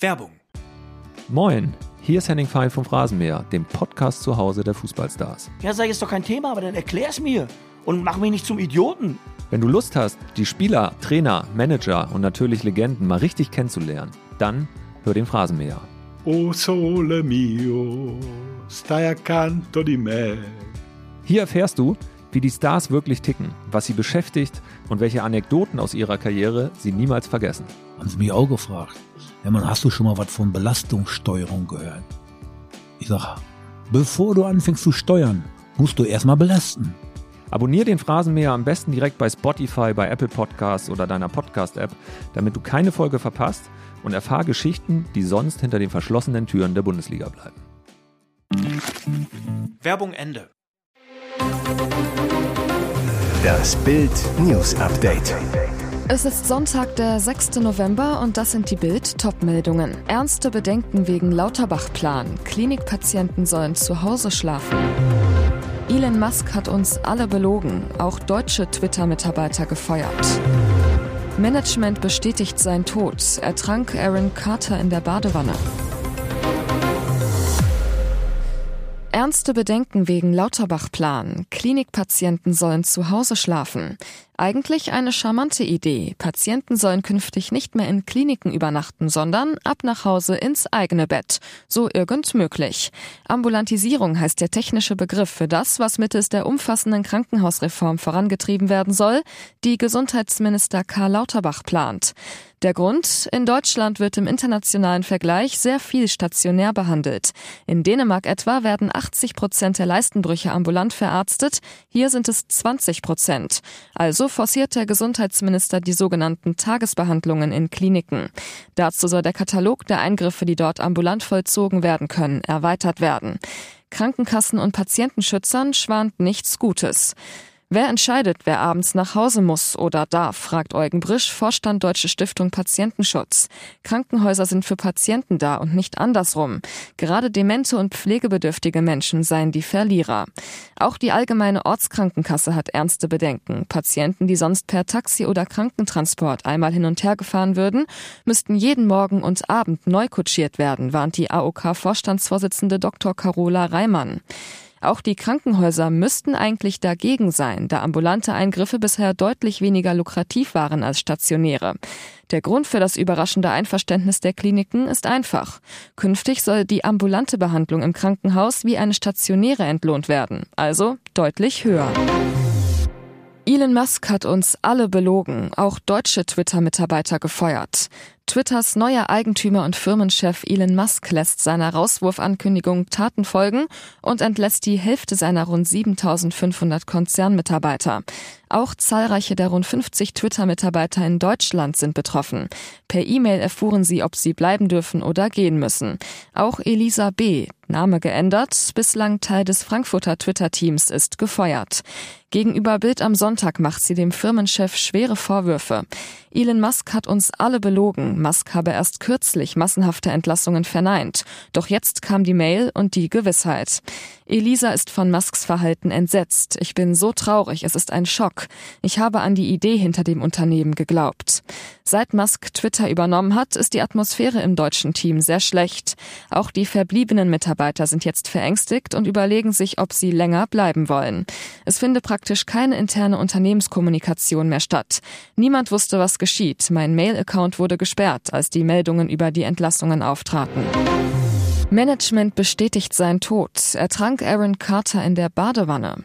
Werbung. Moin, hier ist Henning Fein vom Phrasenmäher, dem Podcast zu Hause der Fußballstars. Ja, sag ist doch kein Thema, aber dann erklär's mir und mach mich nicht zum Idioten. Wenn du Lust hast, die Spieler, Trainer, Manager und natürlich Legenden mal richtig kennenzulernen, dann hör den Phrasenmäher. O sole mio, stai accanto di me. Hier erfährst du, wie die Stars wirklich ticken, was sie beschäftigt und welche Anekdoten aus ihrer Karriere sie niemals vergessen. Haben sie mich auch gefragt. Man, hast du schon mal was von Belastungssteuerung gehört? Ich sag, bevor du anfängst zu steuern, musst du erstmal belasten. Abonnier den Phrasenmäher am besten direkt bei Spotify, bei Apple Podcasts oder deiner Podcast-App, damit du keine Folge verpasst und erfahr Geschichten, die sonst hinter den verschlossenen Türen der Bundesliga bleiben. Werbung Ende. Das Bild News Update. Es ist Sonntag, der 6. November und das sind die Bild-Top-Meldungen. Ernste Bedenken wegen Lauterbach-Plan. Klinikpatienten sollen zu Hause schlafen. Elon Musk hat uns alle belogen, auch deutsche Twitter-Mitarbeiter gefeuert. Management bestätigt seinen Tod. Ertrank Aaron Carter in der Badewanne. Ernste Bedenken wegen Lauterbach-Plan. Klinikpatienten sollen zu Hause schlafen. Eigentlich eine charmante Idee. Patienten sollen künftig nicht mehr in Kliniken übernachten, sondern ab nach Hause ins eigene Bett. So irgend möglich. Ambulantisierung heißt der technische Begriff für das, was mittels der umfassenden Krankenhausreform vorangetrieben werden soll, die Gesundheitsminister Karl Lauterbach plant. Der Grund? In Deutschland wird im internationalen Vergleich sehr viel stationär behandelt. In Dänemark etwa werden 80 Prozent der Leistenbrüche ambulant verarztet, hier sind es 20 Prozent. Also forciert der Gesundheitsminister die sogenannten Tagesbehandlungen in Kliniken. Dazu soll der Katalog der Eingriffe, die dort ambulant vollzogen werden können, erweitert werden. Krankenkassen und Patientenschützern schwant nichts Gutes. Wer entscheidet, wer abends nach Hause muss oder darf, fragt Eugen Brisch, Vorstand Deutsche Stiftung Patientenschutz. Krankenhäuser sind für Patienten da und nicht andersrum. Gerade demente und pflegebedürftige Menschen seien die Verlierer. Auch die allgemeine Ortskrankenkasse hat ernste Bedenken. Patienten, die sonst per Taxi oder Krankentransport einmal hin und her gefahren würden, müssten jeden Morgen und Abend neu kutschiert werden, warnt die AOK-Vorstandsvorsitzende Dr. Carola Reimann. Auch die Krankenhäuser müssten eigentlich dagegen sein, da ambulante Eingriffe bisher deutlich weniger lukrativ waren als stationäre. Der Grund für das überraschende Einverständnis der Kliniken ist einfach. Künftig soll die ambulante Behandlung im Krankenhaus wie eine stationäre entlohnt werden, also deutlich höher. Elon Musk hat uns alle belogen, auch deutsche Twitter-Mitarbeiter gefeuert. Twitters neuer Eigentümer und Firmenchef Elon Musk lässt seiner Rauswurfankündigung Taten folgen und entlässt die Hälfte seiner rund 7500 Konzernmitarbeiter. Auch zahlreiche der rund 50 Twitter-Mitarbeiter in Deutschland sind betroffen. Per E-Mail erfuhren sie, ob sie bleiben dürfen oder gehen müssen. Auch Elisa B., Name geändert, bislang Teil des Frankfurter Twitter-Teams, ist gefeuert. Gegenüber Bild am Sonntag macht sie dem Firmenchef schwere Vorwürfe. Elon Musk hat uns alle belogen. Musk habe erst kürzlich massenhafte Entlassungen verneint. Doch jetzt kam die Mail und die Gewissheit. Elisa ist von Musks Verhalten entsetzt. Ich bin so traurig, es ist ein Schock. Ich habe an die Idee hinter dem Unternehmen geglaubt. Seit Musk Twitter übernommen hat, ist die Atmosphäre im deutschen Team sehr schlecht. Auch die verbliebenen Mitarbeiter sind jetzt verängstigt und überlegen sich, ob sie länger bleiben wollen. Es finde praktisch keine interne Unternehmenskommunikation mehr statt. Niemand wusste, was geschieht. Mein Mail-Account wurde gesperrt, als die Meldungen über die Entlassungen auftraten. Management bestätigt seinen Tod. Ertrank Aaron Carter in der Badewanne.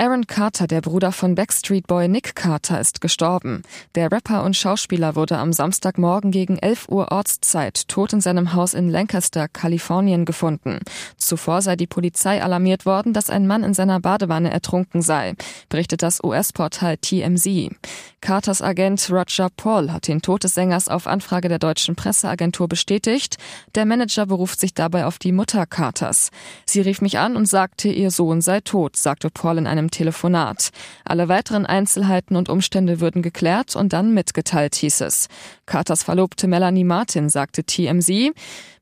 Aaron Carter, der Bruder von Backstreet Boy Nick Carter, ist gestorben. Der Rapper und Schauspieler wurde am Samstagmorgen gegen 11 Uhr Ortszeit tot in seinem Haus in Lancaster, Kalifornien gefunden. Zuvor sei die Polizei alarmiert worden, dass ein Mann in seiner Badewanne ertrunken sei, berichtet das US-Portal TMZ. Carters Agent Roger Paul hat den Tod des Sängers auf Anfrage der deutschen Presseagentur bestätigt. Der Manager beruft sich dabei auf die Mutter Carters. Sie rief mich an und sagte, ihr Sohn sei tot, sagte Paul in einem Telefonat. Alle weiteren Einzelheiten und Umstände würden geklärt und dann mitgeteilt, hieß es. Carters Verlobte Melanie Martin sagte TMZ,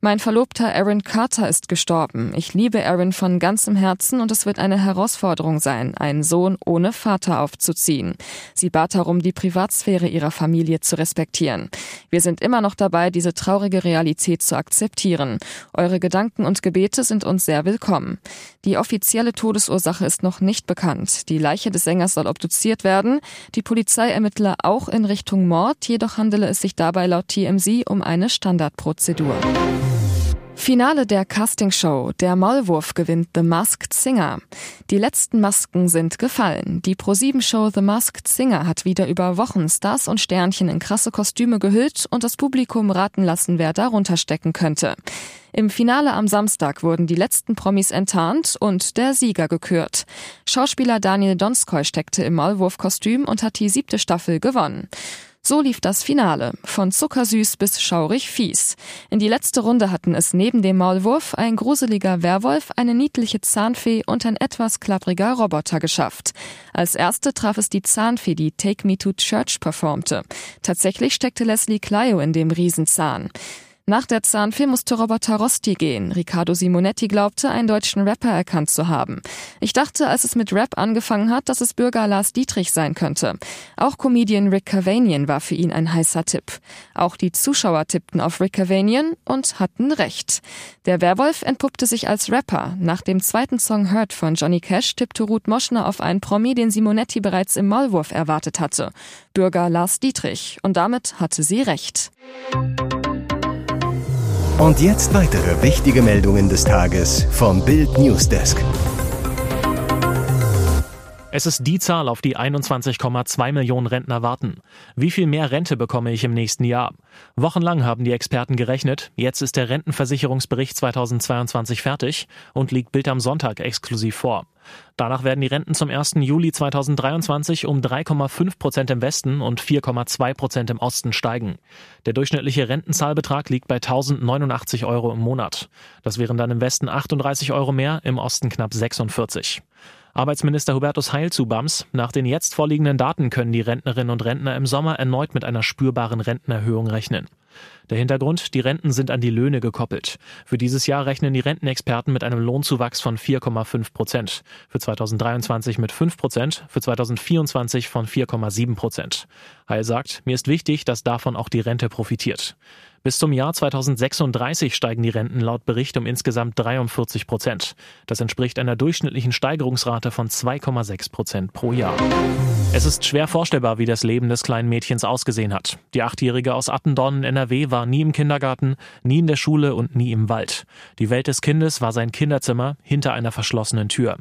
mein Verlobter Aaron Carter ist gestorben. Ich liebe Aaron von ganzem Herzen und es wird eine Herausforderung sein, einen Sohn ohne Vater aufzuziehen. Sie bat darum, die Privatsphäre ihrer Familie zu respektieren. Wir sind immer noch dabei, diese traurige Realität zu akzeptieren. Eure Gedanken und Gebete sind uns sehr willkommen. Die offizielle Todesursache ist noch nicht bekannt. Die Leiche des Sängers soll obduziert werden. Die Polizei ermittler auch in Richtung Mord, jedoch handele es sich dabei laut TMZ um eine Standardprozedur. Finale der Castingshow. Der Maulwurf gewinnt The Masked Singer. Die letzten Masken sind gefallen. Die Pro-7-Show The Masked Singer hat wieder über Wochen Stars und Sternchen in krasse Kostüme gehüllt und das Publikum raten lassen, wer darunter stecken könnte. Im Finale am Samstag wurden die letzten Promis enttarnt und der Sieger gekürt. Schauspieler Daniel Donskoy steckte im Maulwurfkostüm und hat die siebte Staffel gewonnen. So lief das Finale, von zuckersüß bis schaurig fies. In die letzte Runde hatten es neben dem Maulwurf ein gruseliger Werwolf, eine niedliche Zahnfee und ein etwas klappriger Roboter geschafft. Als erste traf es die Zahnfee, die Take Me to Church performte. Tatsächlich steckte Leslie Clio in dem Riesenzahn. Nach der Zahnfee musste Roboter Rosti gehen. Riccardo Simonetti glaubte, einen deutschen Rapper erkannt zu haben. Ich dachte, als es mit Rap angefangen hat, dass es Bürger Lars Dietrich sein könnte. Auch Comedian Rick Cavanian war für ihn ein heißer Tipp. Auch die Zuschauer tippten auf Rick Cavanian und hatten recht. Der Werwolf entpuppte sich als Rapper. Nach dem zweiten Song Hurt von Johnny Cash tippte Ruth Moschner auf einen Promi, den Simonetti bereits im Maulwurf erwartet hatte. Bürger Lars Dietrich. Und damit hatte sie recht. Und jetzt weitere wichtige Meldungen des Tages vom Bild Newsdesk. Es ist die Zahl, auf die 21,2 Millionen Rentner warten. Wie viel mehr Rente bekomme ich im nächsten Jahr? Wochenlang haben die Experten gerechnet. Jetzt ist der Rentenversicherungsbericht 2022 fertig und liegt Bild am Sonntag exklusiv vor. Danach werden die Renten zum 1. Juli 2023 um 3,5 Prozent im Westen und 4,2 Prozent im Osten steigen. Der durchschnittliche Rentenzahlbetrag liegt bei 1089 Euro im Monat. Das wären dann im Westen 38 Euro mehr, im Osten knapp 46. Arbeitsminister Hubertus Heil zu BAMS. Nach den jetzt vorliegenden Daten können die Rentnerinnen und Rentner im Sommer erneut mit einer spürbaren Rentenerhöhung rechnen. Der Hintergrund, die Renten sind an die Löhne gekoppelt. Für dieses Jahr rechnen die Rentenexperten mit einem Lohnzuwachs von 4,5 Prozent. Für 2023 mit 5 Prozent, für 2024 von 4,7 Prozent. Heil sagt, mir ist wichtig, dass davon auch die Rente profitiert. Bis zum Jahr 2036 steigen die Renten laut Bericht um insgesamt 43 Prozent. Das entspricht einer durchschnittlichen Steigerungsrate von 2,6 Prozent pro Jahr. Es ist schwer vorstellbar, wie das Leben des kleinen Mädchens ausgesehen hat. Die Achtjährige aus Attendorn in NRW war nie im Kindergarten, nie in der Schule und nie im Wald. Die Welt des Kindes war sein Kinderzimmer hinter einer verschlossenen Tür.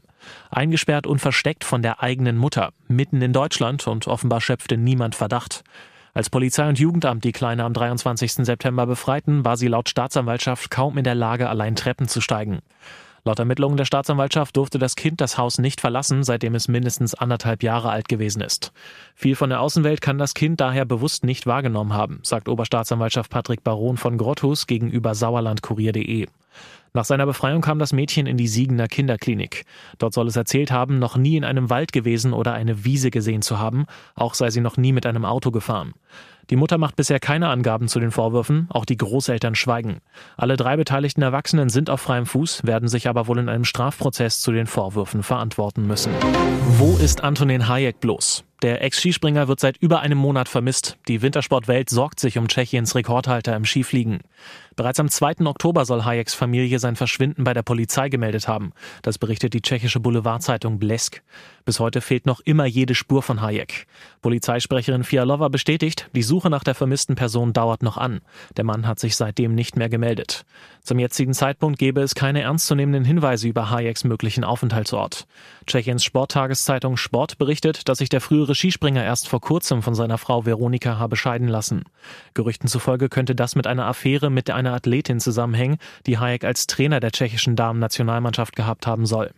Eingesperrt und versteckt von der eigenen Mutter, mitten in Deutschland und offenbar schöpfte niemand Verdacht. Als Polizei und Jugendamt die Kleine am 23. September befreiten, war sie laut Staatsanwaltschaft kaum in der Lage, allein Treppen zu steigen. Laut Ermittlungen der Staatsanwaltschaft durfte das Kind das Haus nicht verlassen, seitdem es mindestens anderthalb Jahre alt gewesen ist. Viel von der Außenwelt kann das Kind daher bewusst nicht wahrgenommen haben, sagt Oberstaatsanwaltschaft Patrick Baron von Grotthus gegenüber sauerlandkurier.de. Nach seiner Befreiung kam das Mädchen in die Siegener Kinderklinik. Dort soll es erzählt haben, noch nie in einem Wald gewesen oder eine Wiese gesehen zu haben, auch sei sie noch nie mit einem Auto gefahren. Die Mutter macht bisher keine Angaben zu den Vorwürfen, auch die Großeltern schweigen. Alle drei beteiligten Erwachsenen sind auf freiem Fuß, werden sich aber wohl in einem Strafprozess zu den Vorwürfen verantworten müssen. Wo ist Antonin Hayek bloß? Der Ex-Skispringer wird seit über einem Monat vermisst. Die Wintersportwelt sorgt sich um Tschechiens Rekordhalter im Skifliegen. Bereits am 2. Oktober soll Hayeks Familie sein Verschwinden bei der Polizei gemeldet haben. Das berichtet die tschechische Boulevardzeitung Blesk. Bis heute fehlt noch immer jede Spur von Hayek. Polizeisprecherin Fialova bestätigt, die Suche nach der vermissten Person dauert noch an. Der Mann hat sich seitdem nicht mehr gemeldet. Zum jetzigen Zeitpunkt gäbe es keine ernstzunehmenden Hinweise über Hayeks möglichen Aufenthaltsort. Tschechiens Sporttageszeitung Sport berichtet, dass sich der frühere Skispringer erst vor kurzem von seiner Frau Veronika habe scheiden lassen. Gerüchten zufolge könnte das mit einer Affäre mit einer Athletin zusammenhängen, die Hayek als Trainer der tschechischen Damen-Nationalmannschaft gehabt haben soll.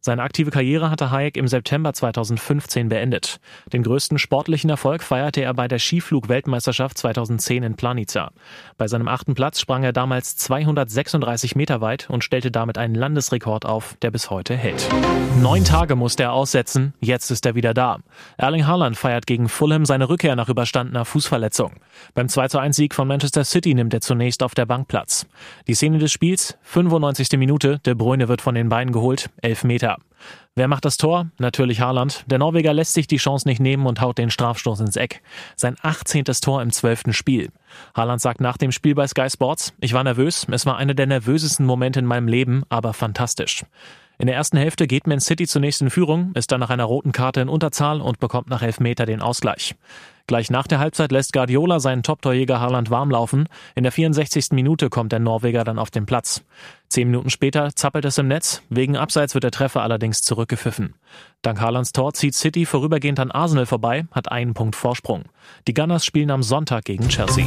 Seine aktive Karriere hatte Hayek im September 2015 beendet. Den größten sportlichen Erfolg feierte er bei der Skiflug-Weltmeisterschaft 2010 in Planica. Bei seinem achten Platz sprang er damals 236 Meter weit und stellte damit einen Landesrekord auf, der bis heute hält. Neun Tage musste er aussetzen, jetzt ist er wieder da. Erling Haaland feiert gegen Fulham seine Rückkehr nach überstandener Fußverletzung. Beim 2 1 Sieg von Manchester City nimmt er zunächst auf der Bank Platz. Die Szene des Spiels, 95. Minute, De Bruyne wird von den Beinen geholt, 11 Meter. Wer macht das Tor? Natürlich Haaland. Der Norweger lässt sich die Chance nicht nehmen und haut den Strafstoß ins Eck. Sein 18. Tor im 12. Spiel. Haaland sagt nach dem Spiel bei Sky Sports, ich war nervös, es war einer der nervösesten Momente in meinem Leben, aber fantastisch. In der ersten Hälfte geht Man City zunächst in Führung, ist dann nach einer roten Karte in Unterzahl und bekommt nach Elfmeter den Ausgleich. Gleich nach der Halbzeit lässt Guardiola seinen Top-Torjäger Haaland warmlaufen. In der 64. Minute kommt der Norweger dann auf den Platz. Zehn Minuten später zappelt es im Netz. Wegen Abseits wird der Treffer allerdings zurückgepfiffen. Dank Haalands Tor zieht City vorübergehend an Arsenal vorbei, hat einen Punkt Vorsprung. Die Gunners spielen am Sonntag gegen Chelsea.